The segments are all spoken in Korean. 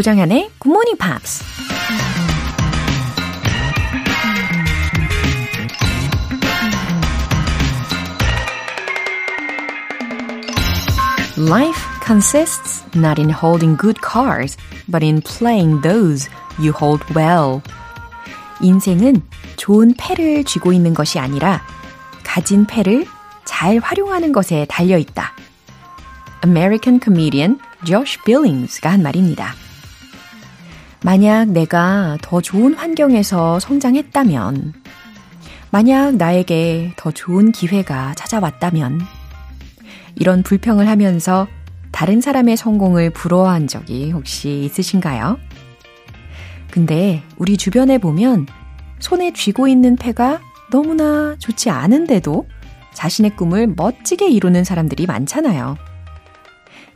조정현의 Good Morning Pops. Life consists not in holding good cards, but in playing those you hold well. 인생은 좋은 패를 쥐고 있는 것이 아니라 가진 패를 잘 활용하는 것에 달려 있다. American comedian Josh Billings가 한 말입니다. 만약 내가 더 좋은 환경에서 성장했다면, 만약 나에게 더 좋은 기회가 찾아왔다면, 이런 불평을 하면서 다른 사람의 성공을 부러워한 적이 혹시 있으신가요? 근데 우리 주변에 보면 손에 쥐고 있는 패가 너무나 좋지 않은데도 자신의 꿈을 멋지게 이루는 사람들이 많잖아요.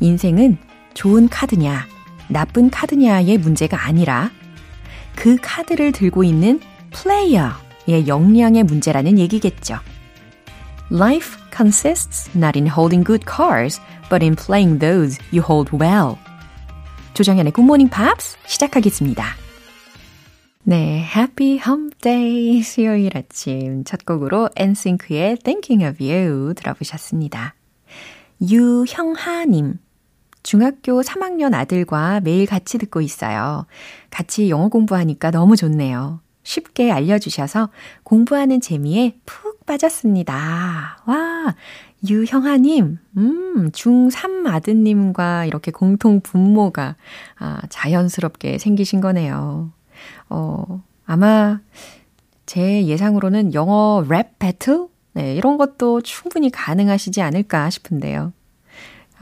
인생은 좋은 카드냐, 나쁜 카드냐의 문제가 아니라 그 카드를 들고 있는 플레이어의 역량의 문제라는 얘기겠죠. Life consists not in holding good cards, but in playing those you hold well. 조정현의 Morning Pops 시작하겠습니다. 네, Happy Hump Day 수요일 아침 첫 곡으로 NSYNC의 Thinking of You 들어보셨습니다. 유형하님, 중학교 3학년 아들과 매일 같이 듣고 있어요. 같이 영어 공부하니까 너무 좋네요. 쉽게 알려주셔서 공부하는 재미에 푹 빠졌습니다. 와, 유형아님, 음, 중3 아드님과 이렇게 공통 분모가 아, 자연스럽게 생기신 거네요. 어, 아마 제 예상으로는 영어 랩 배틀? 네, 이런 것도 충분히 가능하시지 않을까 싶은데요.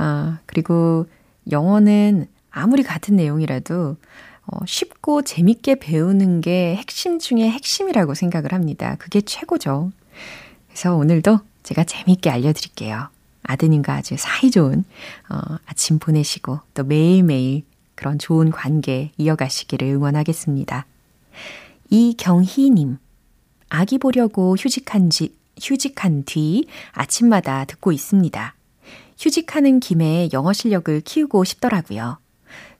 아, 그리고 영어는 아무리 같은 내용이라도 어, 쉽고 재밌게 배우는 게 핵심 중에 핵심이라고 생각을 합니다. 그게 최고죠. 그래서 오늘도 제가 재밌게 알려드릴게요. 아드님과 아주 사이좋은 어, 아침 보내시고 또 매일매일 그런 좋은 관계 이어가시기를 응원하겠습니다. 이경희님, 아기 보려고 휴직한 지, 휴직한 뒤 아침마다 듣고 있습니다. 휴직하는 김에 영어 실력을 키우고 싶더라고요.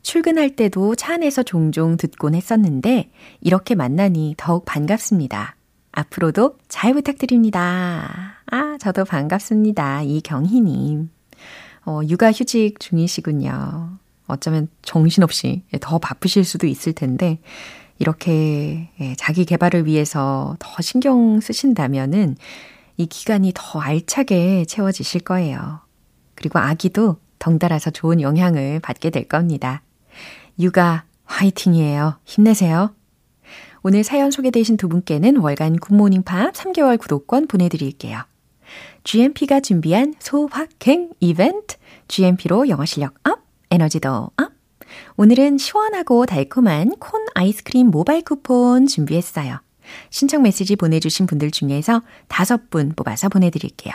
출근할 때도 차 안에서 종종 듣곤 했었는데 이렇게 만나니 더욱 반갑습니다. 앞으로도 잘 부탁드립니다. 아, 저도 반갑습니다. 이경희님. 어, 육아 휴직 중이시군요. 어쩌면 정신없이 더 바쁘실 수도 있을 텐데, 이렇게 예, 자기 개발을 위해서 더 신경 쓰신다면은 이 기간이 더 알차게 채워지실 거예요. 그리고 아기도 덩달아서 좋은 영향을 받게 될 겁니다. 육아 화이팅이에요. 힘내세요. 오늘 사연 소개되신 두 분께는 월간 굿모닝 팝 3개월 구독권 보내드릴게요. GMP가 준비한 소확행 이벤트 GMP로 영어 실력 업, 에너지도 업. 오늘은 시원하고 달콤한 콘 아이스크림 모바일 쿠폰 준비했어요. 신청 메시지 보내주신 분들 중에서 다섯 분 뽑아서 보내드릴게요.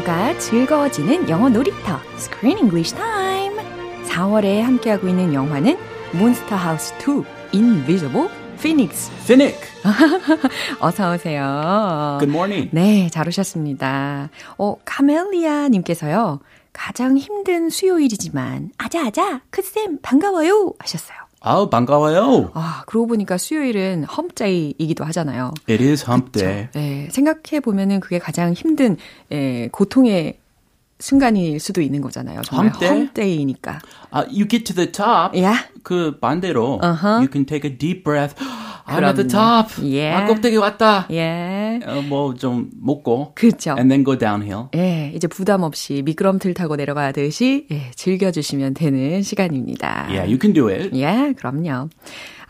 영어가 즐거워지는 영어 놀이터 Screen English Time 4월에 함께하고 있는 영화는 Monster House 2 Invisible Phoenix Finnick. 어서 오세요. Good morning. 네, 잘 오셨습니다. 어, 카멜리아 님께서요. 가장 힘든 수요일이지만 아자아자 크쌤 반가워요 하셨어요. 아우 반가워요. 아, 그러고 보니까 수요일은 hump day이기도 하잖아요. It is hump day. 네, 생각해 보면은 그게 가장 힘든 예, 고통의 순간일 수도 있는 거잖아요. 정말? hump day니까. Uh, you get to the top. Yeah. 그 반대로 Uh-huh. you can take a deep breath. I'm at the top. 예. 아, 꼭대기 왔다. 예. 어, 뭐좀 먹고. 그렇죠. And then go downhill. 예, 이제 부담 없이 미끄럼틀 타고 내려가듯이 예, 즐겨주시면 되는 시간입니다. Yeah, you can do it. 예, 그럼요.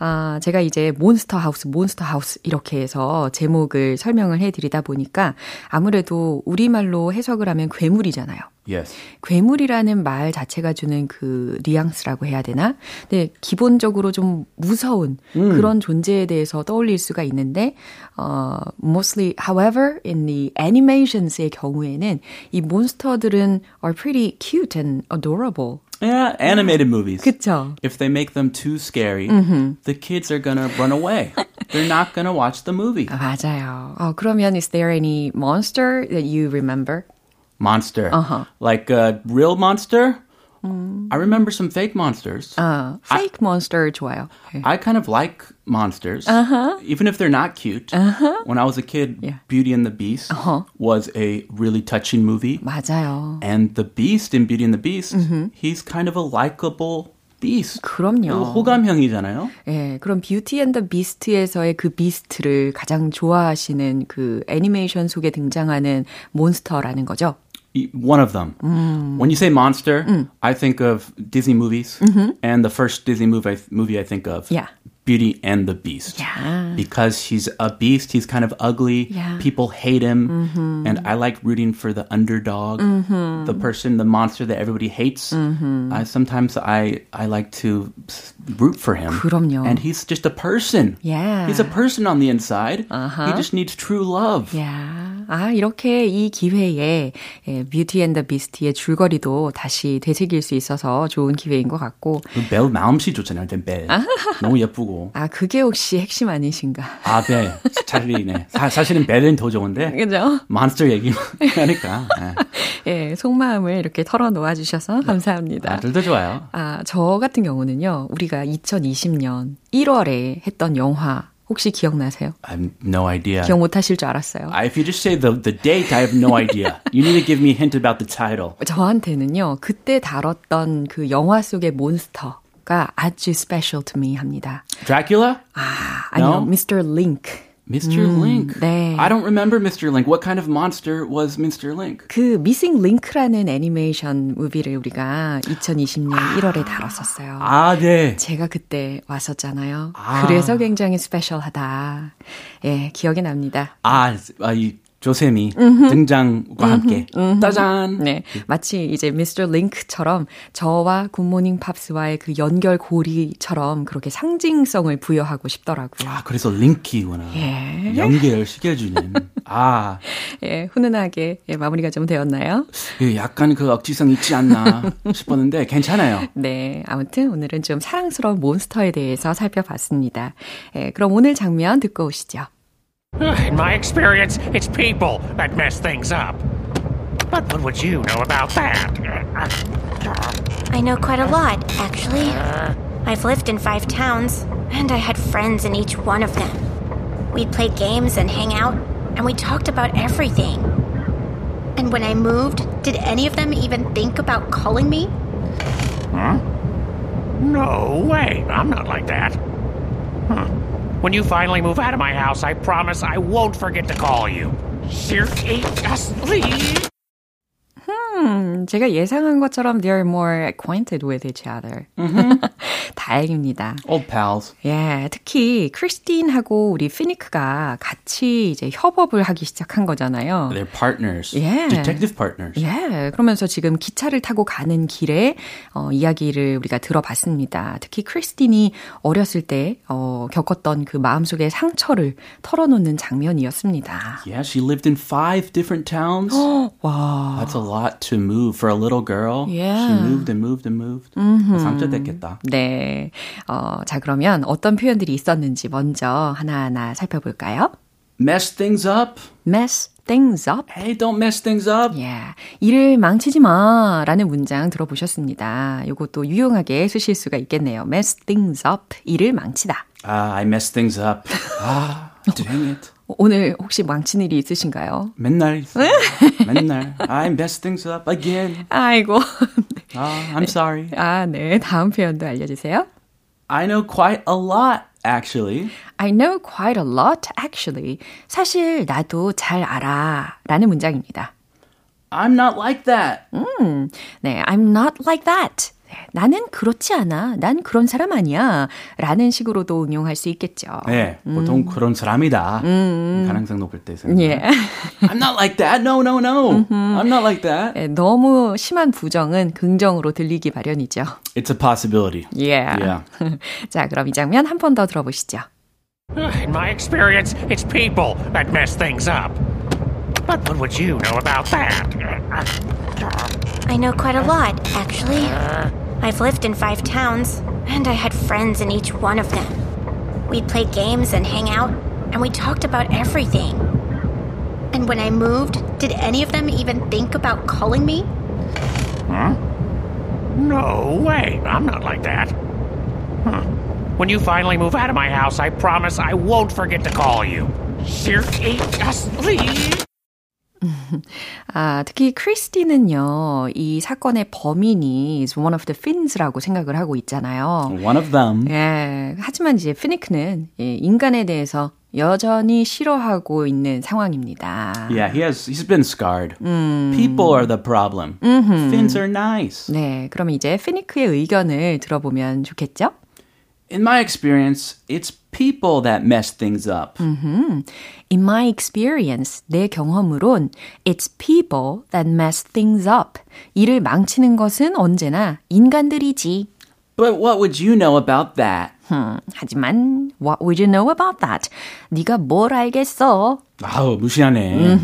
아, 제가 이제 몬스터 하우스, 몬스터 하우스 이렇게 해서 제목을 설명을 해드리다 보니까 아무래도 우리말로 해석을 하면 괴물이잖아요. Yes. 괴물이라는 말 자체가 주는 그 뉘앙스라고 해야 되나? 근데 기본적으로 좀 무서운 그런 존재에 대해서 떠올릴 수가 있는데, 어, mostly, however, in the animations의 경우에는 이 몬스터들은 are pretty cute and adorable. Yeah, animated movies. 그쵸? If they make them too scary, the kids are gonna run away. They're not gonna watch the movie. 아, 맞아요. 어, 그러면 is there any monster that you remember? Monster. Uh-huh. Like a real monster? I remember some fake monsters. 아, fake monster 좋아요. 예. I kind of like monsters, even if they're not cute. When I was a kid, Yeah. Beauty and the Beast was a really touching movie. 맞아요. And the Beast in Beauty and the Beast, he's kind of a likable beast. 그럼요. 호감형이잖아요. 예, 그럼 뷰티 앤 더 비스트에서의 그 비스트를 가장 좋아하시는 그 애니메이션 속에 등장하는 몬스터라는 거죠. One of them. Mm. When you say monster, mm. I think of Disney movies, mm-hmm. and the first Disney movie I, movie I think of, Yeah. Beauty and the Beast. Yeah. Because he's a beast, he's kind of ugly. Yeah. People hate him, and I like rooting for the underdog, the person, the monster that everybody hates. I sometimes I I like to s- root for him. 그럼요. And he's just a person. Yeah. He's a person on the inside. He just needs true love. 야, 아, 이렇게 이 기회에 예, 뷰티 앤 더 비스트의 줄거리도 다시 되새길 수 있어서 좋은 기회인 것 같고 벨 마음씨 좋잖아요. 벨. 너무 예쁘고. 아, 그게 혹시 핵심 아니신가? 아, 벨. 차라리네. 사, 사실은 벨은 더 좋은데. 그죠? 몬스터 얘기 하니까. 예. 예, 속마음을 이렇게 털어놓아 주셔서 감사합니다. 아들도 좋아요. 아, 저 같은 경우는요, 우리가 2020년 1월에 했던 영화, 혹시 기억나세요? I have no idea. 기억 못 하실 줄 알았어요. If you just say the, the date, I have no idea. You need to give me a hint about the title. 저한테는요, 그때 다뤘던 그 영화 속의 몬스터 가 아주 special to me 합니다. Dracula? 아, 아니요, No? Mr. Link. Mr. Link. 네. I don't remember Mr. Link. What kind of monster was Mr. Link? 그 Missing Link라는 애니메이션 movie를 우리가 2020년 1월에 다뤘었어요. 아, 네. 제가 그때 왔었잖아요. 아. 그래서 굉장히 special하다. 예, 기억이 납니다. 아, 아, 이 조쌤의 등장과 함께. 짜잔. 네, 마치 이제 Mr. Link처럼 저와 굿모닝 팝스와의 그 연결 고리처럼 그렇게 상징성을 부여하고 싶더라고요. 아, 그래서 Link구나. 예. 연결 시켜주는. 아, 예, 훈훈하게 예, 마무리가 좀 되었나요? 그 약간 그 억지성 있지 않나 싶었는데 괜찮아요. 네, 아무튼 오늘은 좀 사랑스러운 몬스터에 대해서 살펴봤습니다. 예, 그럼 오늘 장면 듣고 오시죠. In my experience, it's people that mess things up. But what would you know about that? I know quite a lot, actually. Uh. I've lived in five towns, and I had friends in each one of them. We'd play games and hang out, and we talked about everything. And when I moved, did any of them even think about calling me? No way, I'm not like that. Huh. When you finally move out of my house, I promise I won't forget to call you. Seriously? 음, 제가 예상한 것처럼 they're more acquainted with each other. 다행입니다. Old pals. 예, 특히 크리스틴하고 우리 피니크가 같이 이제 협업을 하기 시작한 거잖아요. They're partners. Yeah. Detective partners. 예, 그러면서 지금 기차를 타고 가는 길에 어, 이야기를 우리가 들어봤습니다. 특히 크리스틴이 어렸을 때 어, 겪었던 그 마음속의 상처를 털어놓는 장면이었습니다. Yeah, she lived in five different towns. 와, That's a lot to move for a little girl. Yeah. She moved and moved and moved. 상처됐겠다. 네. 어, 자, 그러면 어떤 표현들이 있었는지 먼저 하나하나 살펴볼까요? Mess things up. mess things up. Hey, don't mess things up. 예, 일을 망치지 마 라는 문장 들어보셨습니다. 요것도 유용하게 쓰실 수가 있겠네요. mess things up, 일을 망치다. Ah, I messed things up. Ah, dang it. 오늘 혹시 망친 일이 있으신가요? 맨날 있어. 맨날. I messed things up again. 아이고. Ah, I'm sorry. 아, 네. 다음 표현도 알려주세요. I know quite a lot actually. I know quite a lot, actually. 사실 나도 잘 알아. 라는 문장입니다. I'm not like that. 음, 네, I'm not like that. 나는 그렇지 않아. 난 그런 사람 아니야. 라는 식으로도 응용할 수 있겠죠. 네, 보통 그런 사람이다. 가능성 높을 때 생각. 예. I'm not like that. No, no, no. I'm not like that. 네, 너무 심한 부정은 긍정으로 들리기 마련이죠. It's a possibility. Yeah. Yeah. 자, 그럼 이 장면 한 번 더 들어보시죠. In my experience, it's people that mess things up. But what would you know about that? I know quite a lot, actually. Uh. I've lived in five towns, and I had friends in each one of them. We'd play games and hang out, and we talked about everything. And when I moved, did any of them even think about calling me? Huh? No way. I'm not like that. Huh. When you finally move out of my house, I promise I won't forget to call you. Seriously? 아, 특히 크리스티는요, 이 사건의 범인이 is one of the Finns라고 생각을 하고 있잖아요. One of them. 예, 하지만 이제 피니크는 예, 인간에 대해서 여전히 싫어하고 있는 상황입니다. Yeah, he has. He's been scarred. People are the problem. Finns are nice. 네, 그러면 이제 피니크의 의견을 들어보면 좋겠죠? In my experience, it's people that mess things up. In my experience, 내 경험으론 it's people that mess things up. 일을 망치는 것은 언제나 인간들이지. But what would you know about that? 음, 하지만 what would you know about that? 네가 뭘 알겠어? 아우, 무시하네.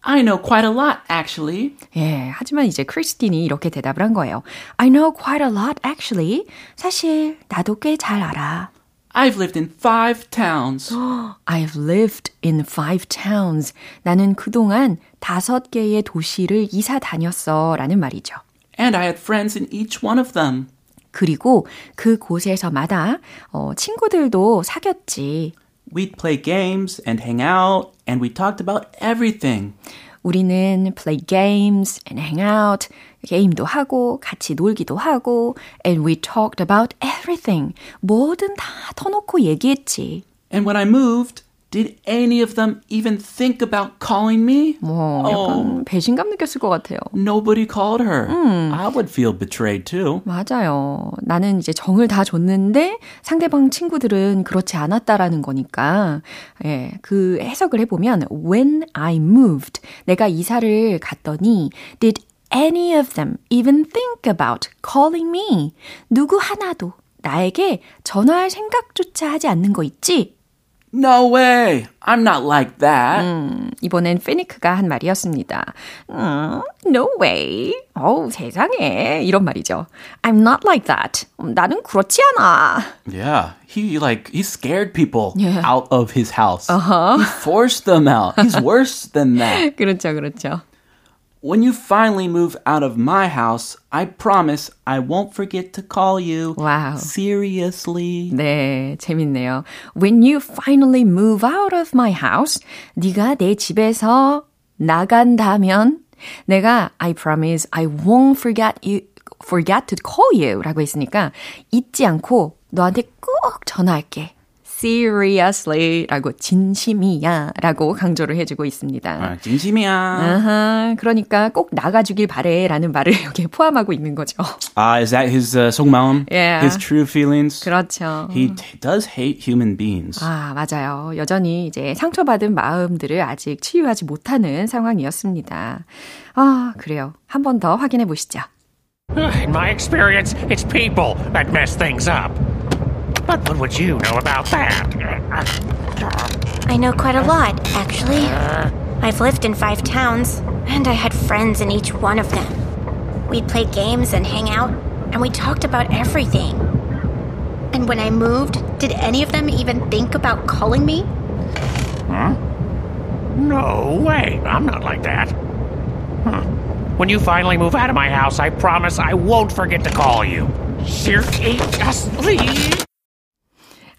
I know quite a lot, actually. 예, 하지만 이제 크리스틴이 이렇게 대답을 한 거예요. I know quite a lot, actually. 사실 나도 꽤 잘 알아. I've lived in five towns. I've lived in five towns. 나는 그동안 다섯 개의 도시를 이사 다녔어. 라는 말이죠. And I had friends in each one of them. 그리고 그 곳에서마다 어, 친구들도 사귀었지. We'd play games and hang out, and we talked about everything. 우리는 play games and hang out. 게임도 하고 같이 놀기도 하고 and we talked about everything. 뭐든 다 터놓고 얘기했지. And when I moved, did any of them even think about calling me? 뭐 약간 배신감 느꼈을 것 같아요. Nobody called her. I would feel betrayed too. 맞아요. 나는 이제 정을 다 줬는데 상대방 친구들은 그렇지 않았다라는 거니까 예, 그 해석을 해보면 when I moved 내가 이사를 갔더니 did any of them even think about calling me 누구 하나도 나에게 전화할 생각조차 하지 않는 거 있지? No way. I'm not like that. 음, 이번엔 피니크가 한 말이었습니다. 음, no way. 어우, 세상에. 이런 말이죠. I'm not like that. 음, 나는 그렇지 않아. Yeah. He like he scared people Yeah. out of his house. Uh-huh. He forced them out. He's worse than that. 그렇죠, 그렇죠. When you finally move out of my house, I promise I won't forget to call you. Wow. Seriously. 네, 재밌네요. When you finally move out of my house, 네가 내 집에서 나간다면 내가 I promise I won't forget you forget to call you 라고 했으니까 잊지 않고 너한테 꼭 전화할게. Seriously 라고 진심이야 라고 강조를 해주고 있습니다. 아, 진심이야. 아하, 그러니까 꼭 나가주길 바래 라는 말을 여기에 포함하고 있는 거죠. Ah, is that his uh, 속마음? Yeah. His true feelings? 그렇죠. He does hate human beings. 아, 맞아요. 여전히 이제 상처받은 마음들을 아직 치유하지 못하는 상황이었습니다. 아, 그래요. 한 번 더 확인해 보시죠. In my experience, it's people that mess things up. But what would you know about that? I know quite a lot, actually. I've lived in five towns, and I had friends in each one of them. We'd play games and hang out, and we talked about everything. And when I moved, did any of them even think about calling me? Huh? No way. I'm not like that. Huh. When you finally move out of my house, I promise I won't forget to call you. Seriously?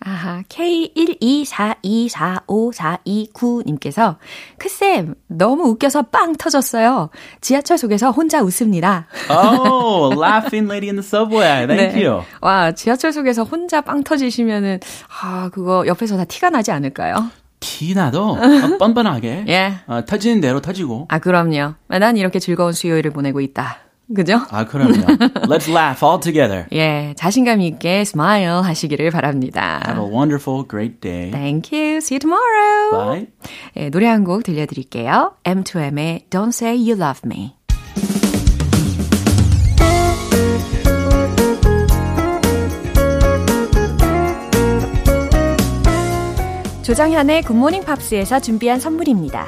아하, K124245429님께서 크쌤, 너무 웃겨서 빵 터졌어요. 지하철 속에서 혼자 웃습니다. Oh, laughing lady in the subway. Thank 네. you. 와, 지하철 속에서 혼자 빵 터지시면은, 아, 그거 옆에서 다 티가 나지 않을까요? 티나도 어, 뻔뻔하게 예. 어, 터지는 대로 터지고. 아, 그럼요. 난 이렇게 즐거운 수요일을 보내고 있다. 그죠? 아, 그럼요. Let's laugh all together. 예, 자신감 있게 smile 하시기를 바랍니다. Have a wonderful, great day. Thank you. See you tomorrow. Bye. 예, 노래 한 곡 들려드릴게요. M2M의 Don't Say You Love Me. 조장현의 굿모닝 팝스에서 준비한 선물입니다.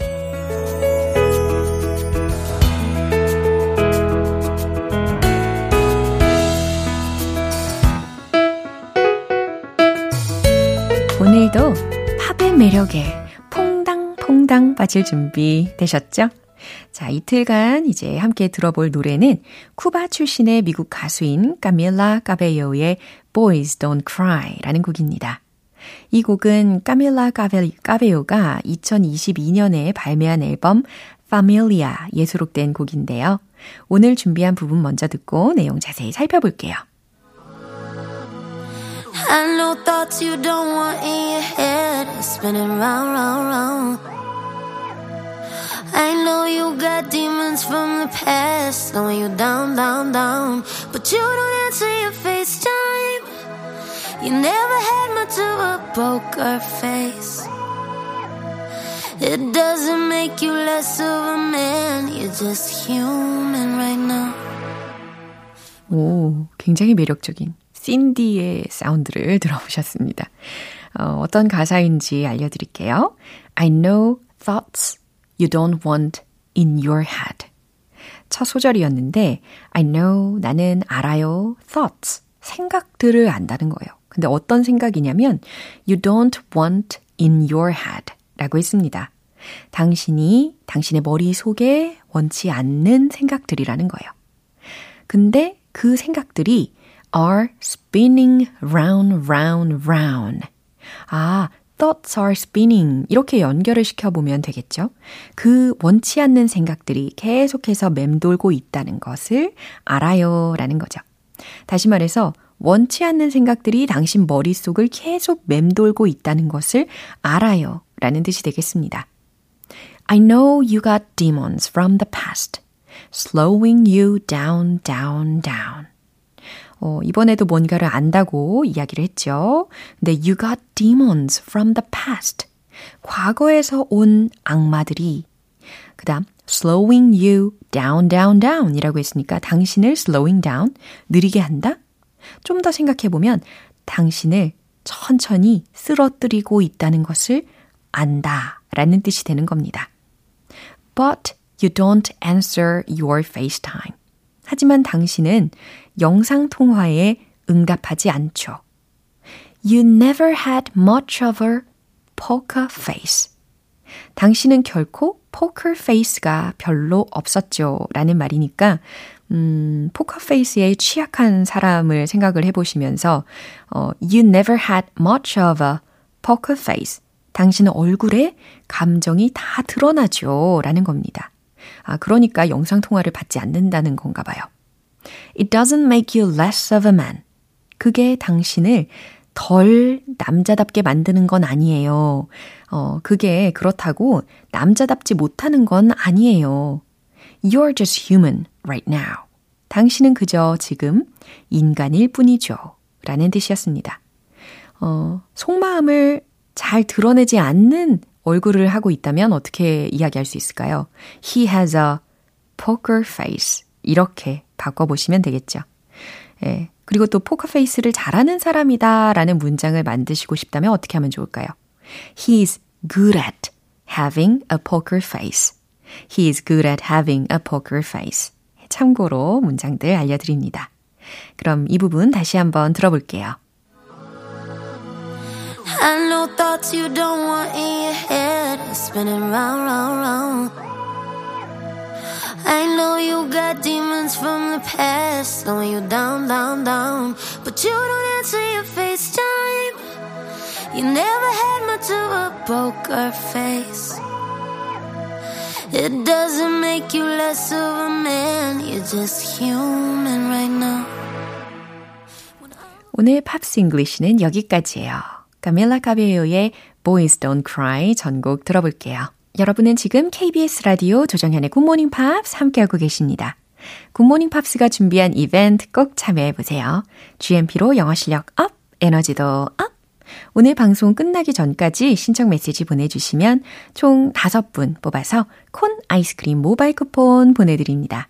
매력에 퐁당퐁당 빠질 준비 되셨죠? 자, 이틀간 이제 함께 들어볼 노래는 쿠바 출신의 미국 가수인 까밀라 까베요의 Boys Don't Cry 라는 곡입니다. 이 곡은 까밀라 까베, 까베요가 2022년에 발매한 앨범 Familia에 수록된 곡인데요. 오늘 준비한 부분 먼저 듣고 내용 자세히 살펴볼게요. I know thoughts you don't want in your head are spinning round, round, round. I know you got demons from the past slowing you down, down, down. But you don't answer your FaceTime. You never had much of a poker face. It doesn't make you less of a man. You're just human right now. 오, 굉장히 매력적인 신디의 사운드를 들어보셨습니다. 어, 어떤 가사인지 알려드릴게요. I know thoughts you don't want in your head. 첫 소절이었는데, I know, 나는 알아요, thoughts, 생각들을 안다는 거예요. 근데 어떤 생각이냐면, you don't want in your head 라고 했습니다. 당신이 당신의 머릿속에 원치 않는 생각들이라는 거예요. 근데 그 생각들이 are spinning round, round, round. 아, thoughts are spinning. 이렇게 연결을 시켜보면 되겠죠? 그 원치 않는 생각들이 계속해서 맴돌고 있다는 것을 알아요. 라는 거죠. 다시 말해서, 원치 않는 생각들이 당신 머릿속을 계속 맴돌고 있다는 것을 알아요. 라는 뜻이 되겠습니다. I know you got demons from the past, slowing you down, down, down. 어, 이번에도 뭔가를 안다고 이야기를 했죠. 근데 you got demons from the past. 과거에서 온 악마들이 그 다음 slowing you down, down, down 이라고 했으니까 당신을 slowing down, 느리게 한다? 좀 더 생각해보면 당신을 천천히 쓰러뜨리고 있다는 것을 안다 라는 뜻이 되는 겁니다. But you don't answer your FaceTime. 하지만 당신은 영상통화에 응답하지 않죠. You never had much of a poker face. 당신은 결코 poker face가 별로 없었죠. 라는 말이니까, 음, 포커 페이스에 취약한 사람을 생각을 해보시면서, 어, you never had much of a poker face. 당신은 얼굴에 감정이 다 드러나죠. 라는 겁니다. 아, 그러니까 영상통화를 받지 않는다는 건가 봐요. It doesn't make you less of a man. 그게 당신을 덜 남자답게 만드는 건 아니에요. 어, 그게 그렇다고 남자답지 못하는 건 아니에요. You're just human right now. 당신은 그저 지금 인간일 뿐이죠. 라는 뜻이었습니다. 어, 속마음을 잘 드러내지 않는 얼굴을 하고 있다면 어떻게 이야기할 수 있을까요? He has a poker face. 이렇게 바꿔보시면 되겠죠. 예. 그리고 또 포커 페이스를 잘하는 사람이다 라는 문장을 만드시고 싶다면 어떻게 하면 좋을까요? He's good at having a poker face. He is good at having a poker face. 참고로 문장들 알려드립니다. 그럼 이 부분 다시 한번 들어볼게요. I know thoughts you don't want in your head spinning round, round, round. I know you got demons from the past slowing you down, down, down. But you don't answer your FaceTime. You never had much of a poker face. It doesn't make you less of a man. You're just human right now. 오늘 팝스 잉글리시는 여기까지예요. 카밀라 카베요의 Boys Don't Cry 전곡 들어볼게요. 여러분은 지금 KBS 라디오 조정현의 굿모닝 팝스 함께하고 계십니다. 굿모닝 팝스가 준비한 이벤트 꼭 참여해보세요. GMP로 영어 실력 up, 에너지도 up! 오늘 방송 끝나기 전까지 신청 메시지 보내주시면 총 5분 뽑아서 콘 아이스크림 모바일 쿠폰 보내드립니다.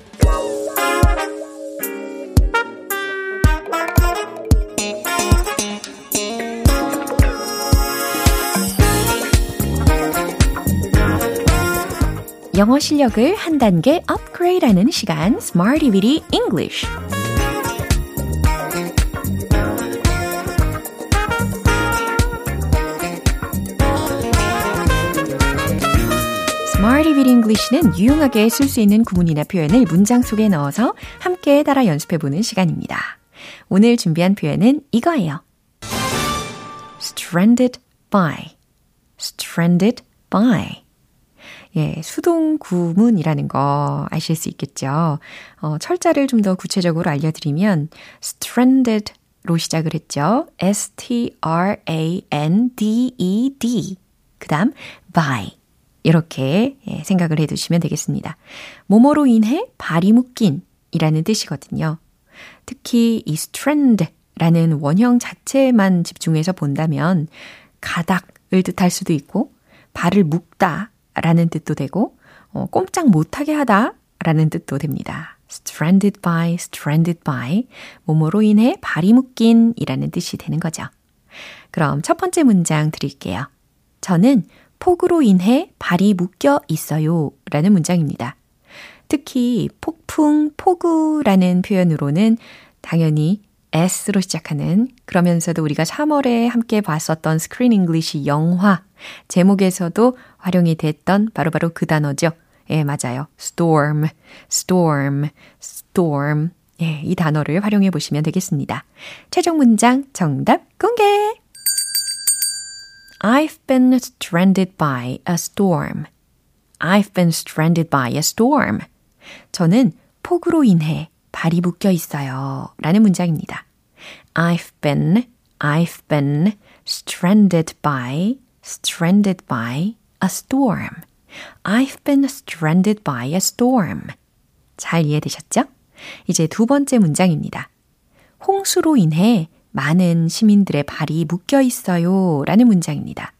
영어 실력을 한 단계 업그레이드하는 시간 Smarty Weedy English Weedy English는 유용하게 쓸 수 있는 구문이나 표현을 문장 속에 넣어서 함께 따라 연습해보는 시간입니다. 오늘 준비한 표현은 이거예요. stranded by, stranded by. 예, 수동 구문이라는 거 아실 수 있겠죠. 어, 철자를 좀 더 구체적으로 알려드리면 stranded로 시작을 했죠. S-T-R-A-N-D-E-D. 그 다음 by. 이렇게 예, 생각을 해 두시면 되겠습니다. 뭐뭐로 인해 발이 묶인 이라는 뜻이거든요. 특히 이 strand라는 원형 자체만 집중해서 본다면 가닥을 뜻할 수도 있고 발을 묶다 라는 뜻도 되고, 어, 꼼짝 못하게 하다 라는 뜻도 됩니다. stranded by, stranded by, 뭐뭐로 인해 발이 묶인 이라는 뜻이 되는 거죠. 그럼 첫 번째 문장 드릴게요. 저는 폭우로 인해 발이 묶여 있어요 라는 문장입니다. 특히 폭풍, 폭우라는 표현으로는 당연히 S로 시작하는 그러면서도 우리가 3월에 함께 봤었던 Screen English 영화 제목에서도 활용이 됐던 바로바로 바로 그 단어죠. 예, 맞아요. storm, storm, storm. 예, 이 단어를 활용해 보시면 되겠습니다. 최종 문장 정답 공개! I've been stranded by a storm. I've been stranded by a storm. 저는 폭우로 인해 발이 묶여 있어요. 라는 문장입니다. I've been, I've been stranded by, stranded by a storm. I've been stranded by a storm. 잘 이해되셨죠? 이제 두 번째 문장입니다. 홍수로 인해 많은 시민들의 발이 묶여 있어요. 라는 문장입니다.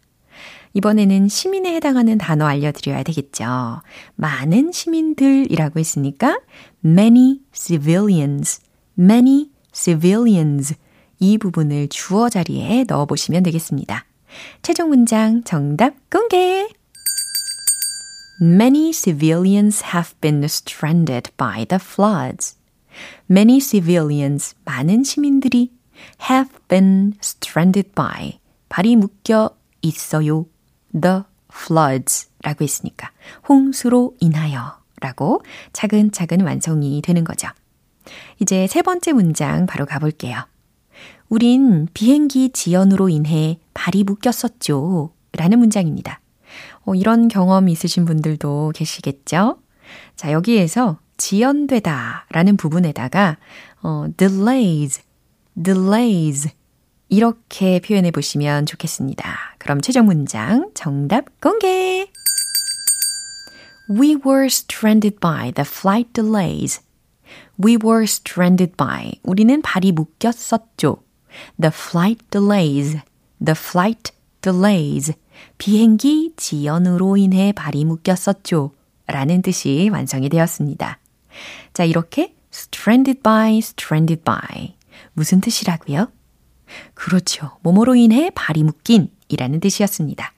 이번에는 시민에 해당하는 단어 알려드려야 되겠죠. 많은 시민들이라고 했으니까 many civilians, many civilians 이 부분을 주어 자리에 넣어 보시면 되겠습니다. 최종 문장 정답 공개! Many civilians have been stranded by the floods. Many civilians, 많은 시민들이 have been stranded by, 발이 묶여 있어요. the floods 라고 했으니까 홍수로 인하여 라고 차근차근 완성이 되는 거죠. 이제 세 번째 문장 바로 가볼게요. 우린 비행기 지연으로 인해 발이 묶였었죠. 라는 문장입니다. 어, 이런 경험 있으신 분들도 계시겠죠? 자, 여기에서 지연되다 라는 부분에다가 어, delays, delays 이렇게 표현해 보시면 좋겠습니다. 그럼 최종 문장 정답 공개! We were stranded by the flight delays. We were stranded by. 우리는 발이 묶였었죠. The flight delays. The flight delays. 비행기 지연으로 인해 발이 묶였었죠. 라는 뜻이 완성이 되었습니다. 자, 이렇게 stranded by, stranded by. 무슨 뜻이라고요? 그렇죠. 뭐뭐로 인해 발이 묶인 이라는 뜻이었습니다.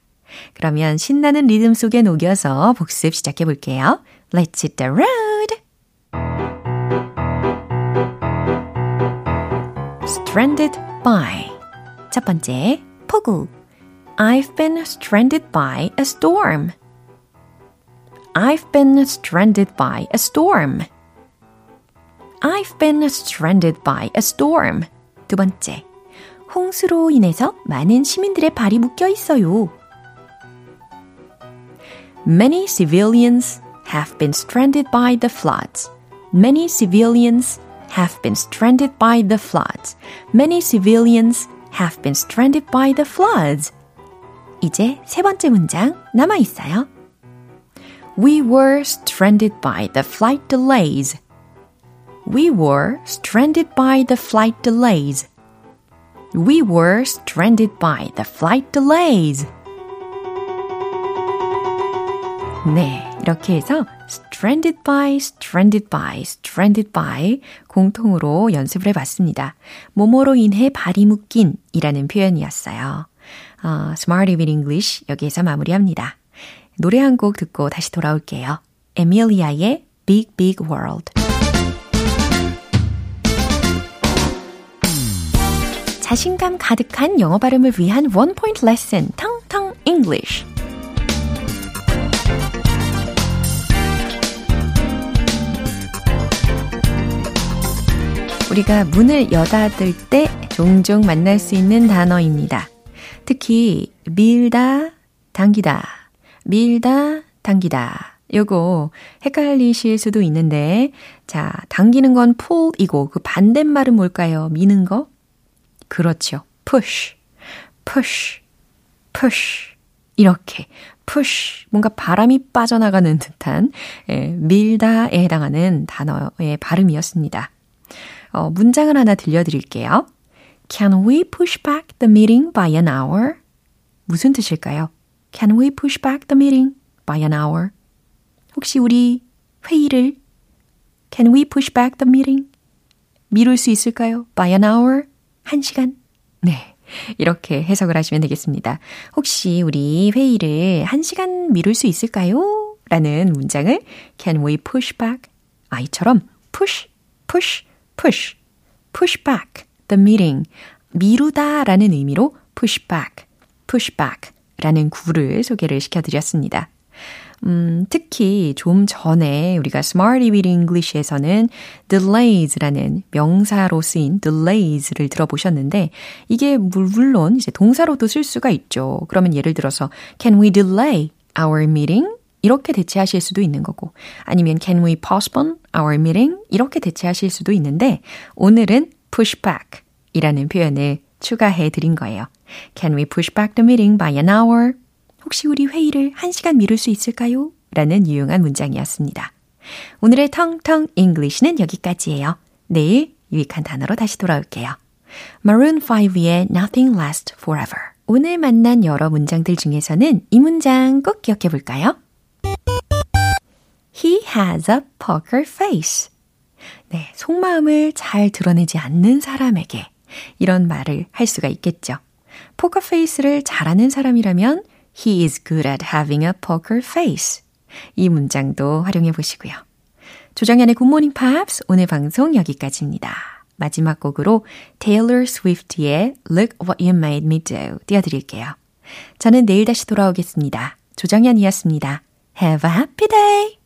그러면 신나는 리듬 속에 녹여서 복습 시작해 볼게요. Let's hit the road! stranded by. 첫 번째, 포구. I've been stranded by a storm. I've been stranded by a storm. I've been stranded by a storm. 두 번째, 홍수로 인해서 많은 시민들의 발이 묶여 있어요. Many civilians have been stranded by the floods. Many civilians have been stranded by the floods. Many civilians have been stranded by the floods. 이제 세 번째 문장 남아 있어요. We were stranded by the flight delays. We were stranded by the flight delays. We were stranded by the flight delays. 네, 이렇게 해서 stranded by, stranded by, stranded by 공통으로 연습을 해봤습니다. 모모로 인해 발이 묶인 이라는 표현이었어요. 어, Smarty with English 여기에서 마무리합니다. 노래 한 곡 듣고 다시 돌아올게요. 에밀리아의 Big Big World. 자신감 가득한 영어 발음을 위한 원 포인트 레슨 텅텅 English. 우리가 문을 여닫을 때 종종 만날 수 있는 단어입니다. 특히 밀다, 당기다, 밀다, 당기다. 요거 헷갈리실 수도 있는데 자, 당기는 건 pull이고 그 반대말은 뭘까요? 미는 거? 그렇죠. push, push, push. 이렇게 push 뭔가 바람이 빠져나가는 듯한 예, 밀다에 해당하는 단어의 발음이었습니다. 어, 문장을 하나 들려드릴게요. Can we push back the meeting by an hour? 무슨 뜻일까요? Can we push back the meeting by an hour? 혹시 우리 회의를 Can we push back the meeting? 미룰 수 있을까요? By an hour? 한 시간? 네. 이렇게 해석을 하시면 되겠습니다. 혹시 우리 회의를 한 시간 미룰 수 있을까요? 라는 문장을 Can we push back? 아이처럼 push, push, push, push back the meeting. 미루다 라는 의미로 push back, push back 라는 구를 소개를 시켜드렸습니다. 음, 특히 좀 전에 우리가 Smarty with English에서는 delays라는 명사로 쓰인 delays를 들어보셨는데 이게 물론 이제 동사로도 쓸 수가 있죠. 그러면 예를 들어서 can we delay our meeting? 이렇게 대체하실 수도 있는 거고 아니면 can we postpone our meeting? 이렇게 대체하실 수도 있는데 오늘은 push back 이라는 표현을 추가해 드린 거예요. Can we push back the meeting by an hour? 혹시 우리 회의를 1시간 미룰 수 있을까요? 라는 유용한 문장이었습니다. 오늘의 텅텅 English는 여기까지예요. 내일 유익한 단어로 다시 돌아올게요. Maroon 5의 Nothing Lasts Forever. 오늘 만난 여러 문장들 중에서는 이 문장 꼭 기억해 볼까요? He has a poker face. 네, 속마음을 잘 드러내지 않는 사람에게 이런 말을 할 수가 있겠죠. 포커 페이스를 잘하는 사람이라면 He is good at having a poker face. 이 문장도 활용해 보시고요. 조정연의 굿모닝 팝스 오늘 방송 여기까지입니다. 마지막 곡으로 Taylor Swift의 Look What You Made Me Do 띄워드릴게요. 저는 내일 다시 돌아오겠습니다. 조정연이었습니다. Have a happy day!